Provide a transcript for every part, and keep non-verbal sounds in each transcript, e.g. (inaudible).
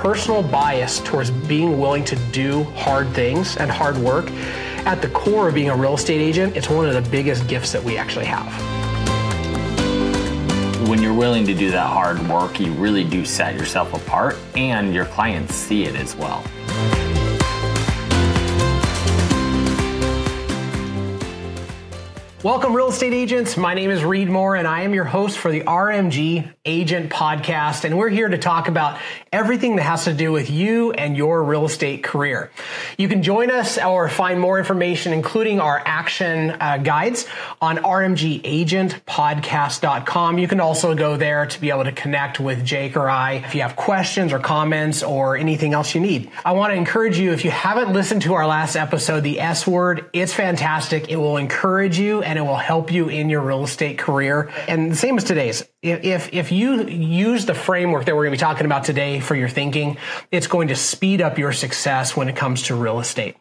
personal bias towards being willing to do hard things and hard work, at the core of being a real estate agent, it's one of the biggest gifts that we actually have. When you're willing to do that hard work, you really do set yourself apart and your clients see it as well. Welcome, real estate agents. My name is Reed Moore, and I am your host for the RMG Agent Podcast. And we're here to talk about everything that has to do with you and your real estate career. You can join us or find more information, including our action uh, guides, on rmgagentpodcast.com. You can also go there to be able to connect with Jake or I if you have questions or comments or anything else you need. I want to encourage you, if you haven't listened to our last episode, the S word, it's fantastic. It will encourage you and it will help you in your real estate career. And the same as today's. If, if you use the framework that we're going to be talking about today for your thinking, it's going to speed up your success when it comes to real estate.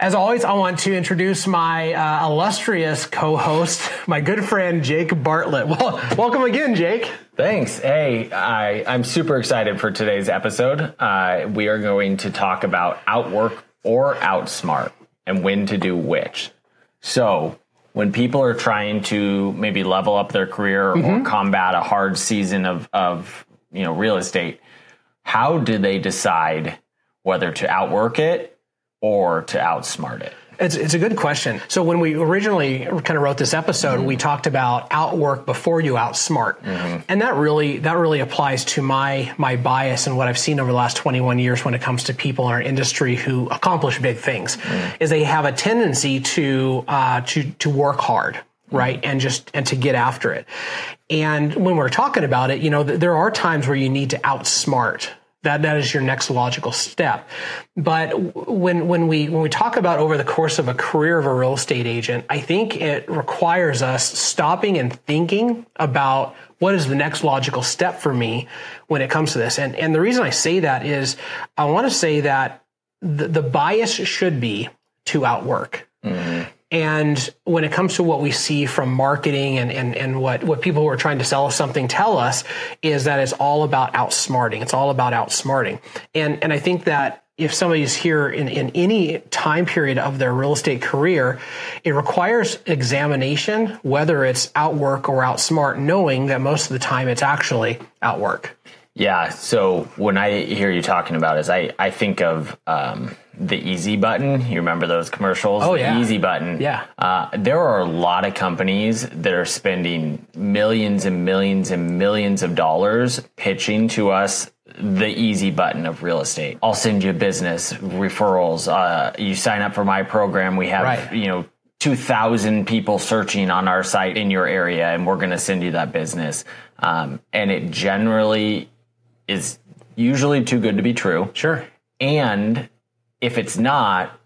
As always, I want to introduce my uh, illustrious co-host, (laughs) my good friend Jake Bartlett. Well, welcome again, Jake. Thanks. Hey, I, I'm super excited for today's episode. Uh, we are going to talk about outwork or outsmart and when to do which. So, when people are trying to maybe level up their career mm-hmm. or combat a hard season of, of you know real estate, how do they decide whether to outwork it or to outsmart it? It's, it's a good question. So when we originally kind of wrote this episode, mm-hmm. we talked about outwork before you outsmart, mm-hmm. and that really that really applies to my my bias and what I've seen over the last 21 years when it comes to people in our industry who accomplish big things, mm-hmm. is they have a tendency to uh, to to work hard right and just and to get after it and when we're talking about it you know there are times where you need to outsmart that that is your next logical step. But when when we when we talk about over the course of a career of a real estate agent, I think it requires us stopping and thinking about what is the next logical step for me when it comes to this. And and the reason I say that is I want to say that the, the bias should be to outwork. Mm-hmm. And when it comes to what we see from marketing and, and, and what, what people who are trying to sell us something tell us is that it's all about outsmarting. It's all about outsmarting. And, and I think that if somebody's here in, in any time period of their real estate career, it requires examination, whether it's outwork or outsmart, knowing that most of the time it's actually outwork. Yeah. So when I hear you talking about it, I, I think of um, the easy button. You remember those commercials? Oh, yeah. The easy button. Yeah. Uh, there are a lot of companies that are spending millions and millions and millions of dollars pitching to us the easy button of real estate. I'll send you business referrals. Uh, you sign up for my program. We have, right. you know, 2,000 people searching on our site in your area, and we're going to send you that business. Um, and it generally is usually too good to be true. Sure. And if it's not,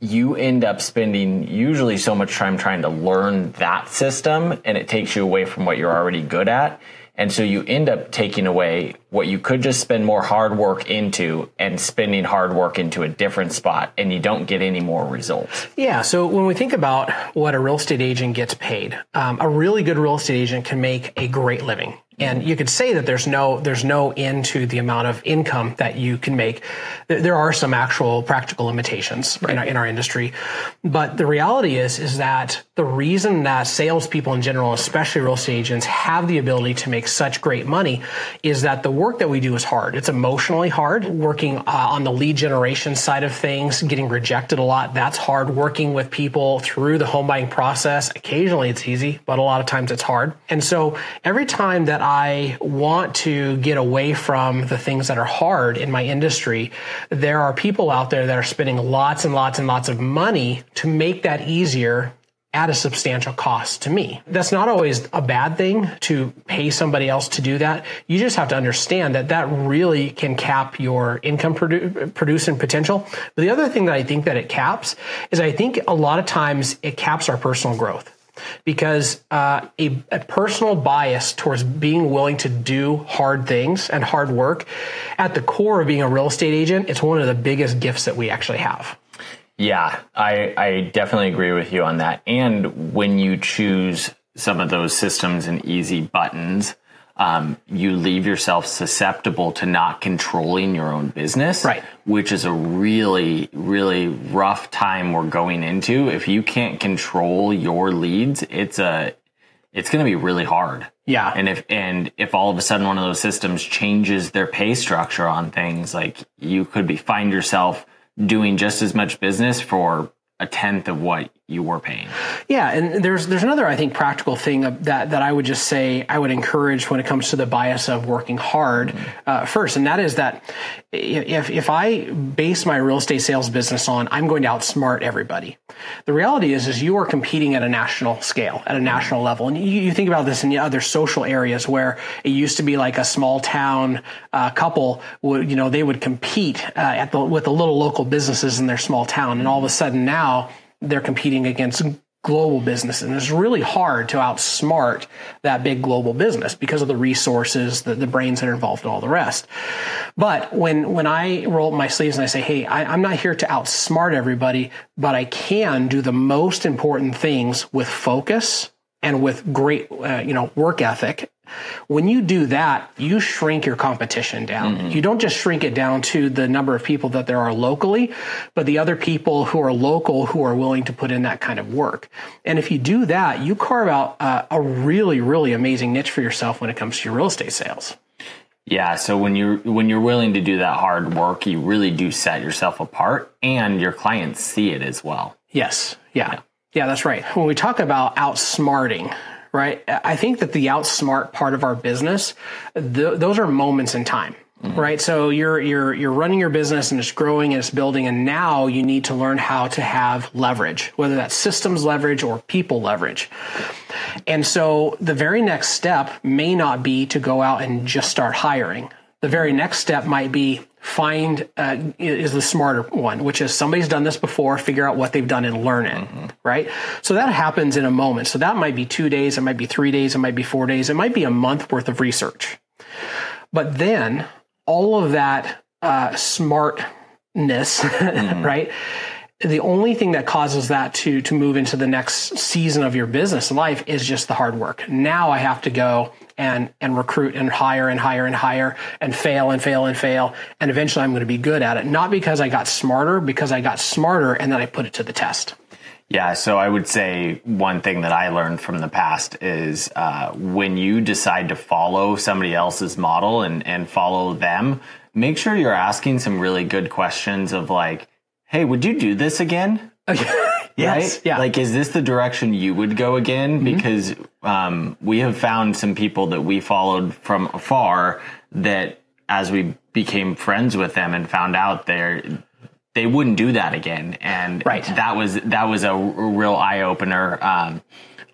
you end up spending usually so much time trying to learn that system and it takes you away from what you're already good at. And so you end up taking away what you could just spend more hard work into and spending hard work into a different spot and you don't get any more results. Yeah. So when we think about what a real estate agent gets paid, um, a really good real estate agent can make a great living. And you could say that there's no there's no end to the amount of income that you can make. There are some actual practical limitations right. in, our, in our industry, but the reality is is that the reason that salespeople in general, especially real estate agents, have the ability to make such great money is that the work that we do is hard. It's emotionally hard. Working uh, on the lead generation side of things, getting rejected a lot, that's hard. Working with people through the home buying process, occasionally it's easy, but a lot of times it's hard. And so every time that I want to get away from the things that are hard in my industry, there are people out there that are spending lots and lots and lots of money to make that easier at a substantial cost to me. That's not always a bad thing to pay somebody else to do that. You just have to understand that that really can cap your income produ- producing potential. But the other thing that I think that it caps is I think a lot of times it caps our personal growth because uh, a, a, personal bias towards being willing to do hard things and hard work at the core of being a real estate agent it's one of the biggest gifts that we actually have. Yeah i, I definitely agree with you on that. And when you choose some of those systems and easy buttons um, you leave yourself susceptible to not controlling your own business, Right. Which is a really, really rough time we're going into. If you can't control your leads, it's a, it's going to be really hard. Yeah. And if and if all of a sudden one of those systems changes their pay structure on things, like you could be find yourself doing just as much business for a tenth of what you were paying. Yeah, and there's there's another I think practical thing that that I would just say I would encourage when it comes to the bias of working hard uh, first, and that is that if if I base my real estate sales business on I'm going to outsmart everybody, the reality is is you are competing at a national scale, at a national level, and you, you think about this in the other social areas where it used to be like a small town uh, couple would you know they would compete uh, at the with the little local businesses in their small town, and all of a sudden now they're competing against global business. And it's really hard to outsmart that big global business because of the resources, the, the brains that are involved, all the rest. But when when I roll up my sleeves and I say, "Hey, I, I'm not here to outsmart everybody, but I can do the most important things with focus." And with great, uh, you know, work ethic, when you do that, you shrink your competition down. You don't just shrink it down to the number of people that there are locally, but the other people who are local who are willing to put in that kind of work. And if you do that, you carve out uh, a really, really amazing niche for yourself when it comes to your real estate sales. Yeah, so when you're when you're willing to do that hard work, you really do set yourself apart and your clients see it as well. Yes. Yeah. Yeah, that's right. When we talk about outsmarting, right? I think that the outsmart part of our business, th- those are moments in time. Mm-hmm. Right. So you're you're you're running your business and it's growing and it's building and now you need to learn how to have leverage, whether that's systems leverage or people leverage. And so the very next step may not be to go out and just start hiring. The very next step might be find uh, is the smarter one, which is somebody's done this before, figure out what they've done and learn it, right? So that happens in a moment. So that might be two days, it might be three days, it might be four days, it might be a month worth of research. But then all of that uh, smartness, (laughs) right? The only thing that causes that to to move into the next season of your business life is just the hard work. Now I have to go and and recruit and hire and hire and hire and fail and fail and fail and eventually I'm going to be good at it. Not because I got smarter, because I got smarter and then I put it to the test. Yeah, so I would say one thing that I learned from the past is uh, when you decide to follow somebody else's model and, and follow them, make sure you're asking some really good questions of like, hey, would you do this again? Yes. right? Yeah. Like, is this the direction you would go again? Because um, we have found some people that we followed from afar that as we became friends with them and found out they're they wouldn't do that again and Right. that was that was a real eye opener um,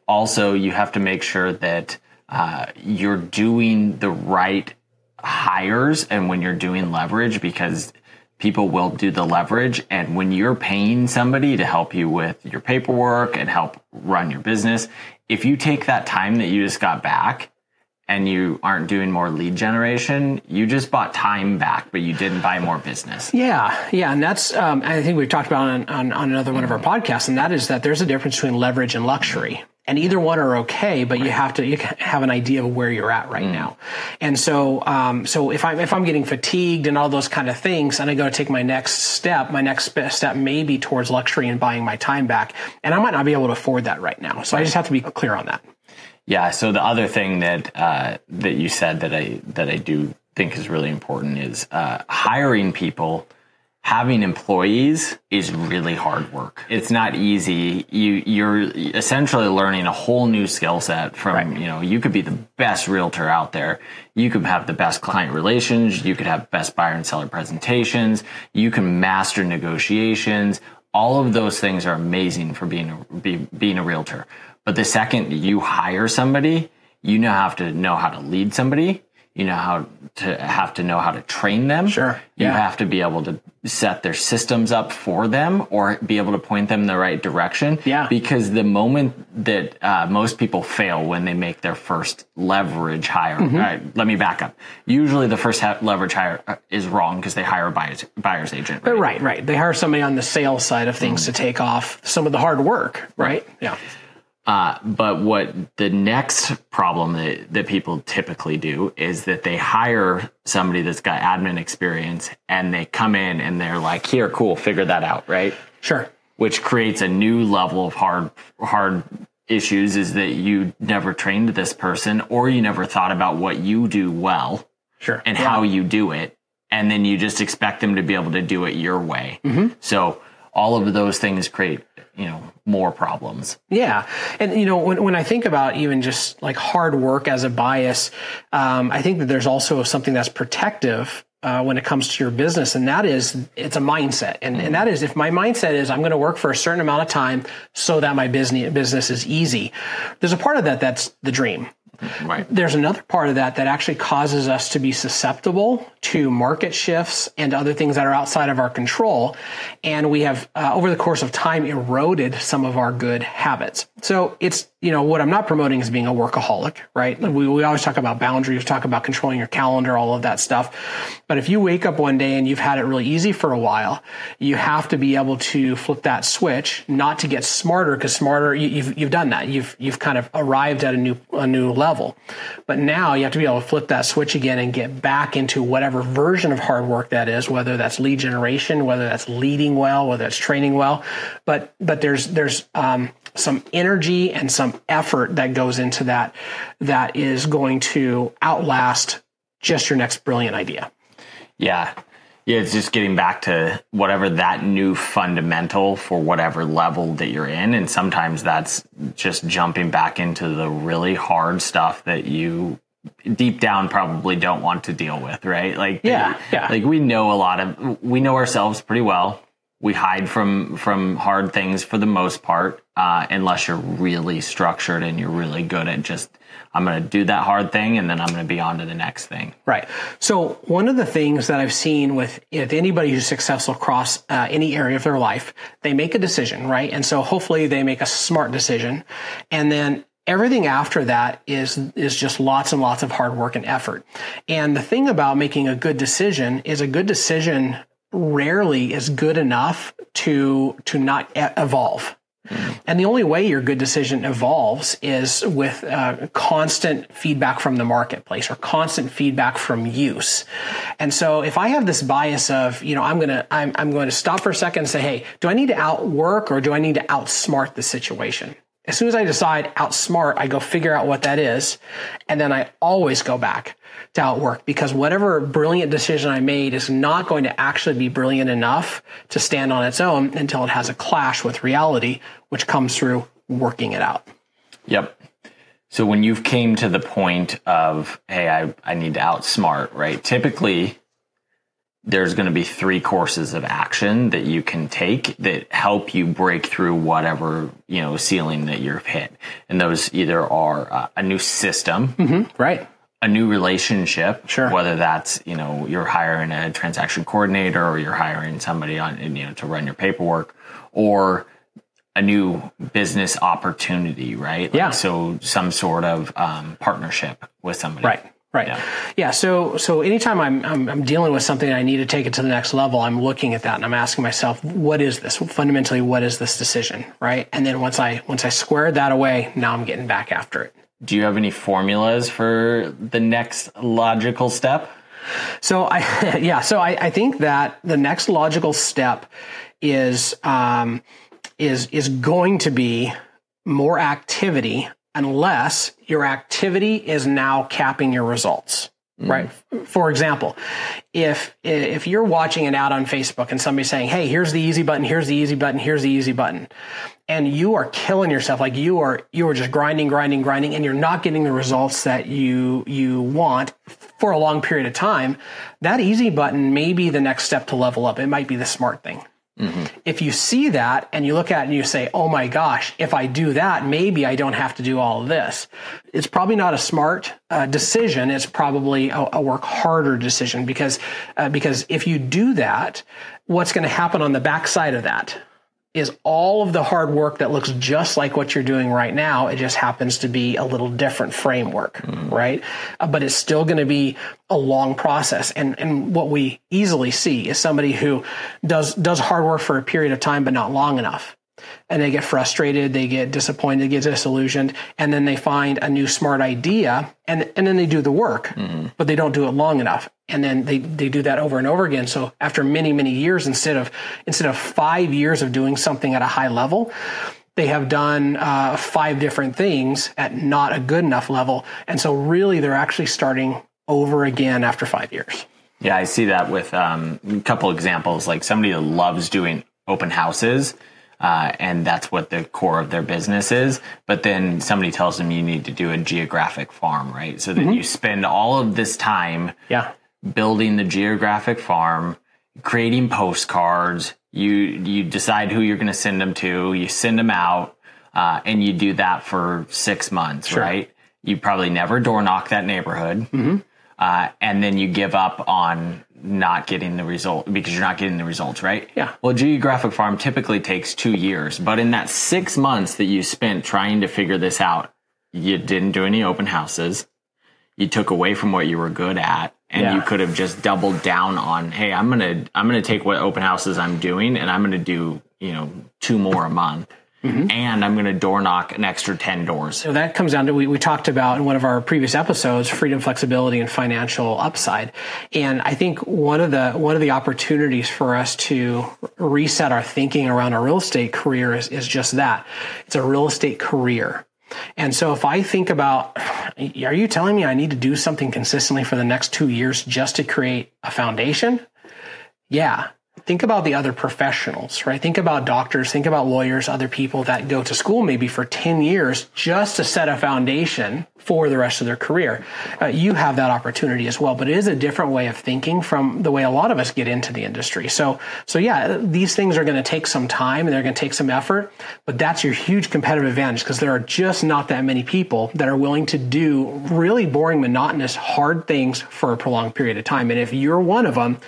also you have to make sure that uh, you're doing the right hires and when you're doing leverage because people will do the leverage. And when you're paying somebody to help you with your paperwork and help run your business if you take that time that you just got back and you aren't doing more lead generation you just bought time back but you didn't buy more business. Yeah, yeah, and that's um, I think we've talked about on, on on another one of our podcasts, and that is that there's a difference between leverage and luxury, and either one are okay, but you have to you have an idea of where you're at right now, and so um, so if I'm if I'm getting fatigued and all those kind of things, and I go to take my next step, my next step may be towards luxury and buying my time back, and I might not be able to afford that right now, so I just have to be clear on that. Yeah. So the other thing that uh, that you said that I that I do think is really important is uh, hiring people. Having employees is really hard work. It's not easy. You you're essentially learning a whole new skill set from you know you could be the best realtor out there. You could have the best client relations. You could have best buyer and seller presentations. You can master negotiations. All of those things are amazing for being a, be, being a realtor. But the second you hire somebody, you now have to know how to lead somebody. You know how to have to know how to train them. Sure. You Yeah. have to be able to set their systems up for them or be able to point them in the right direction. Yeah. Because the moment that uh, most people fail when they make their first leverage hire, Mm-hmm. All right, let me back up. Usually the first ha- leverage hire uh, is wrong because they hire a buyer's, buyer's agent. Right? Right, right. They hire somebody on the sales side of things to take off some of the hard work, right? Yeah. Uh, but what the next problem that, that people typically do is that they hire somebody that's got admin experience and they come in and they're like, here, cool, figure that out, right? Sure. Which creates a new level of hard, hard issues is that you never trained this person or you never thought about what you do well Sure. and Yeah. how you do it. And then you just expect them to be able to do it your way. So all of those things create, you know, more problems. Yeah. And, you know, when, when I think about even just like hard work as a bias, um, I think that there's also something that's protective. Uh, when it comes to your business, and that is, it's a mindset, and and that is, if my mindset is I'm going to work for a certain amount of time so that my business business is easy. There's a part of that that's the dream, Right. there's another part of that that actually causes us to be susceptible to market shifts and other things that are outside of our control. And we have, uh, over the course of time, eroded some of our good habits. So it's, you know, what I'm not promoting is being a workaholic, right? We, we always talk about boundaries, talk about controlling your calendar, all of that stuff. But if you wake up one day and you've had it really easy for a while, you have to be able to flip that switch, not to get smarter, because smarter, you, you've, you've done that. You've, you've kind of arrived at a new, a new level. But now you have to be able to flip that switch again and get back into whatever version of hard work that is, whether that's lead generation, whether that's leading well, whether that's training well. But, but there's, there's, um, some energy and some effort that goes into that that is going to outlast just your next brilliant idea. Yeah. Yeah, it's just getting back to whatever that new fundamental for whatever level that you're in. And sometimes that's just jumping back into the really hard stuff that you deep down probably don't want to deal with, right? Like Yeah, yeah. Like we know a lot of we know ourselves pretty well. We hide from from hard things for the most part, uh, unless you're really structured and you're really good at just I'm going to do that hard thing and then I'm going to be on to the next thing. Right. So one of the things that I've seen with with anybody who's successful across uh, any area of their life, they make a decision, right? And so hopefully they make a smart decision, and then everything after that is is just lots and lots of hard work and effort. And the thing about making a good decision is a good decision rarely is good enough to to not evolve. And the only way your good decision evolves is with uh, constant feedback from the marketplace or constant feedback from use. And so if I have this bias of, you know, I'm going to, I'm, I'm going to stop for a second and say, Hey, do I need to outwork or do I need to outsmart the situation? As soon as I decide outsmart, I go figure out what that is. And then I always go back to outwork because whatever brilliant decision I made is not going to actually be brilliant enough to stand on its own until it has a clash with reality, which comes through working it out. Yep. So when you've came to the point of, hey, I, I need to outsmart, right? Typically, there's going to be three courses of action that you can take that help you break through whatever, you know, ceiling that you've hit. And those either are uh, a new system, Right. a new relationship, Sure. whether that's, you know, you're hiring a transaction coordinator or you're hiring somebody on, you know, to run your paperwork or a new business opportunity, right? Like, Yeah. So some sort of um, partnership with somebody. Right. Right. Yeah. Yeah. so, so anytime I'm, I'm, I'm dealing with something I need to take it to the next level, I'm looking at that and I'm asking myself, what is this? Fundamentally, what is this decision? Right. And then once I, once I squared that away, now I'm getting back after it. Do you have any formulas for the next logical step? So I, (laughs) yeah, so I, I think that the next logical step is, um, is, is going to be more activity unless your activity is now capping your results. Right. Mm. For example, if if you're watching an ad on Facebook and somebody's saying, "Hey, here's the easy button, here's the easy button, here's the easy button," and you are killing yourself, like you are you are just grinding, grinding, grinding, and you're not getting the results that you you want for a long period of time, that easy button may be the next step to level up. It might be the smart thing. If you see that and you look at it and you say, oh my gosh, if I do that, maybe I don't have to do all of this. It's probably not a smart uh, decision. It's probably a, a work harder decision because, uh, because if you do that, what's going to happen on the backside of that is all of the hard work that looks just like what you're doing right now. It just happens to be a little different framework, right? Uh, but it's still going to be a long process. And, and what we easily see is somebody who does, does hard work for a period of time, but not long enough. And they get frustrated, they get disappointed, they get disillusioned, and then they find a new smart idea and, and then they do the work, mm-hmm. but they don't do it long enough. And then they, they do that over and over again. So after many, many years, instead of, instead of five years of doing something at a high level, they have done uh, five different things at not a good enough level. And so really they're actually starting over again after five years. Yeah, I see that with um, a couple examples, like somebody that loves doing open houses uh, and that's what the core of their business is. But then somebody tells them you need to do a geographic farm, right? So that mm-hmm. you spend all of this time yeah. building the geographic farm, creating postcards. You you decide who you're going to send them to. You send them out, uh, and you do that for six months, sure. right? You probably never door knock that neighborhood. Mm-hmm. Uh, and then you give up on not getting the result because you're not getting the results, right? Yeah. Well, geographic farm typically takes two years, but in that six months that you spent trying to figure this out, you didn't do any open houses. You took away from what you were good at, and yeah. you could have just doubled down on, hey, I'm gonna I'm gonna take what open houses I'm doing, and I'm gonna do you know two more a month Mm-hmm. and I'm going to door knock an extra 10 doors. So that comes down to we, we talked about in one of our previous episodes freedom, flexibility, and financial upside. And I think one of the one of the opportunities for us to reset our thinking around a real estate career is, is just that. It's a real estate career. And so if I think about, are you telling me I need to do something consistently for the next two years just to create a foundation? Yeah, think about the other professionals, right? Think about doctors, think about lawyers, other people that go to school maybe for 10 years just to set a foundation for the rest of their career. Uh, you have that opportunity as well, but it is a different way of thinking from the way a lot of us get into the industry. So, so yeah, these things are going to take some time and they're going to take some effort, but that's your huge competitive advantage because there are just not that many people that are willing to do really boring, monotonous, hard things for a prolonged period of time. And if you're one of them,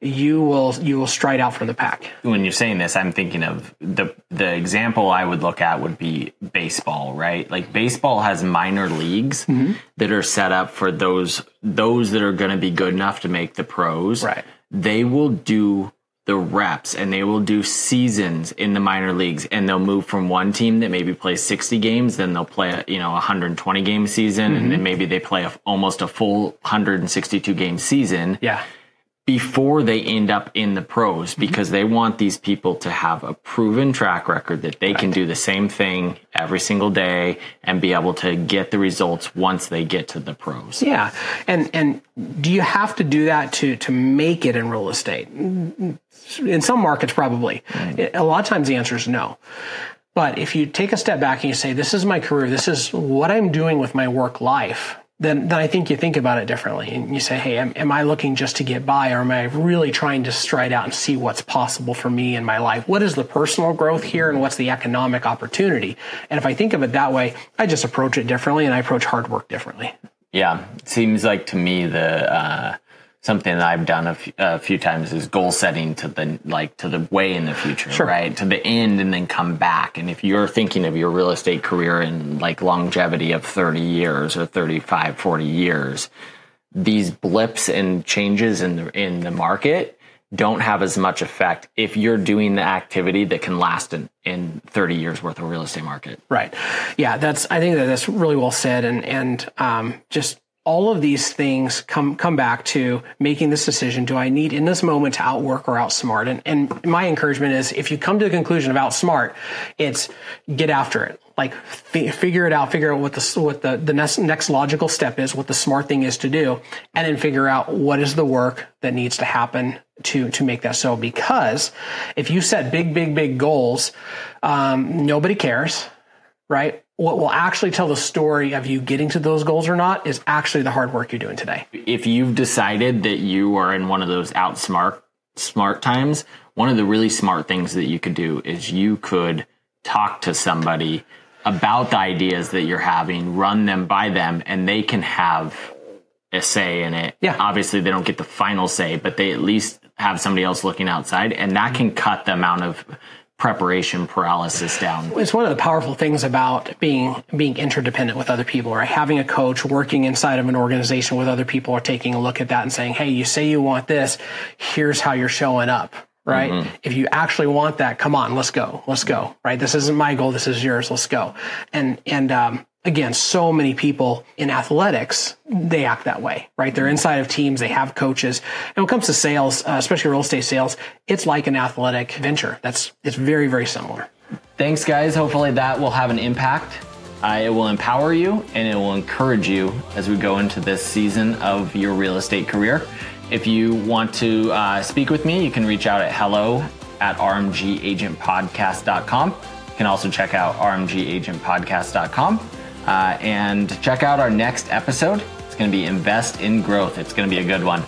you will you will stride out from the pack. When you're saying this, I'm thinking of the the example I would look at would be baseball, right? Like baseball has minor leagues mm-hmm. that are set up for those those that are going to be good enough to make the pros. Right. They will do the reps and they will do seasons in the minor leagues and they'll move from one team that maybe plays 60 games then they'll play a you know 120 game season mm-hmm. and then maybe they play a, almost a full 162 game season yeah before they end up in the pros mm-hmm. because they want these people to have a proven track record that they right. can do the same thing every single day and be able to get the results once they get to the pros. Yeah. And and do you have to do that to to make it in real estate? In some markets probably. Mm. A lot of times the answer is no. But if you take a step back and you say this is my career, this is what I'm doing with my work life, then, then I think you think about it differently and you say, hey, am, am, I looking just to get by or am I really trying to stride out and see what's possible for me in my life? What is the personal growth here and what's the economic opportunity? And if I think of it that way, I just approach it differently and I approach hard work differently. Yeah. It seems like to me the, uh, something that I've done a, f- a few times is goal setting to the like to the way in the future, sure. right? To the end and then come back. And if you're thinking of your real estate career in like longevity of 30 years or 35, 40 years, these blips and changes in the in the market don't have as much effect if you're doing the activity that can last in, in 30 years worth of real estate market. Right. Yeah, that's I think that that's really well said and and um, just all of these things come come back to making this decision do i need in this moment to outwork or outsmart? And, and my encouragement is if you come to the conclusion of outsmart it's get after it. Like f- figure it out figure out what the what the, the next, next logical step is what the smart thing is to do and then figure out what is the work that needs to happen to to make that so. Because if you set big big big goals um, nobody cares right what will actually tell the story of you getting to those goals or not is actually the hard work you're doing today. If you've decided that you are in one of those outsmart smart times, one of the really smart things that you could do is you could talk to somebody about the ideas that you're having, run them by them, and they can have a say in it. Yeah. Obviously, they don't get the final say, but they at least have somebody else looking outside, and that can cut the amount of preparation paralysis down. It's one of the powerful things about being being interdependent with other people, right? Having a coach working inside of an organization with other people are taking a look at that and saying, "Hey, you say you want this, here's how you're showing up." right? Mm-hmm. If you actually want that, come on, let's go, let's go, right? This isn't my goal, this is yours, let's go. And and um, again, so many people in athletics, they act that way, right? They're inside of teams, they have coaches. And when it comes to sales, uh, especially real estate sales, it's like an athletic venture. That's, it's very, very similar. Thanks, guys. Hopefully that will have an impact. Uh, it will empower you and it will encourage you as we go into this season of your real estate career. If you want to uh, speak with me, you can reach out at hello at rmgagentpodcast.com. You can also check out rmgagentpodcast.com. Uh, and check out our next episode. It's going to be Invest in Growth. It's going to be a good one.